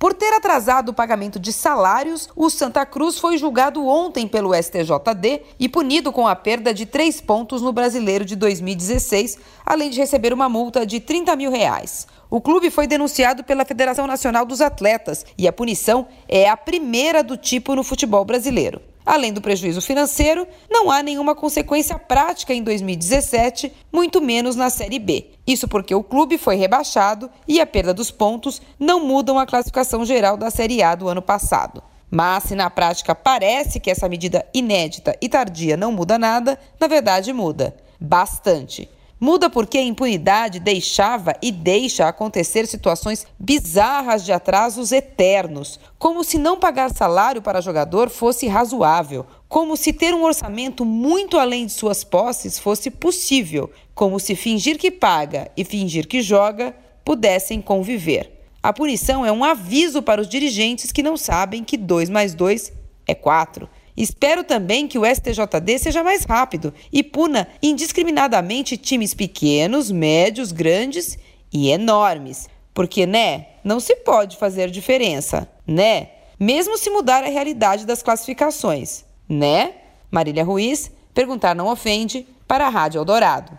Por ter atrasado o pagamento de salários, o Santa Cruz foi julgado ontem pelo STJD e punido com a perda de três pontos no Brasileiro de 2016, além de receber uma multa de 30 mil reais. O clube foi denunciado pela Federação Nacional dos Atletas e a punição é a primeira do tipo no futebol brasileiro. Além do prejuízo financeiro, não há nenhuma consequência prática em 2017, muito menos na Série B. Isso porque o clube foi rebaixado e a perda dos pontos não mudam a classificação geral da Série A do ano passado. Mas se na prática parece que essa medida inédita e tardia não muda nada, na verdade muda. Bastante. Muda porque a impunidade deixava e deixa acontecer situações bizarras de atrasos eternos, como se não pagar salário para jogador fosse razoável, como se ter um orçamento muito além de suas posses fosse possível, como se fingir que paga e fingir que joga pudessem conviver. A punição é um aviso para os dirigentes que não sabem que 2 mais 2 é 4 Espero também que o STJD seja mais rápido e puna indiscriminadamente times pequenos, médios, grandes e enormes. Porque, né, não se pode fazer diferença, né? Mesmo se mudar a realidade das classificações, né? Marília Ruiz, perguntar não ofende, para a Rádio Eldorado.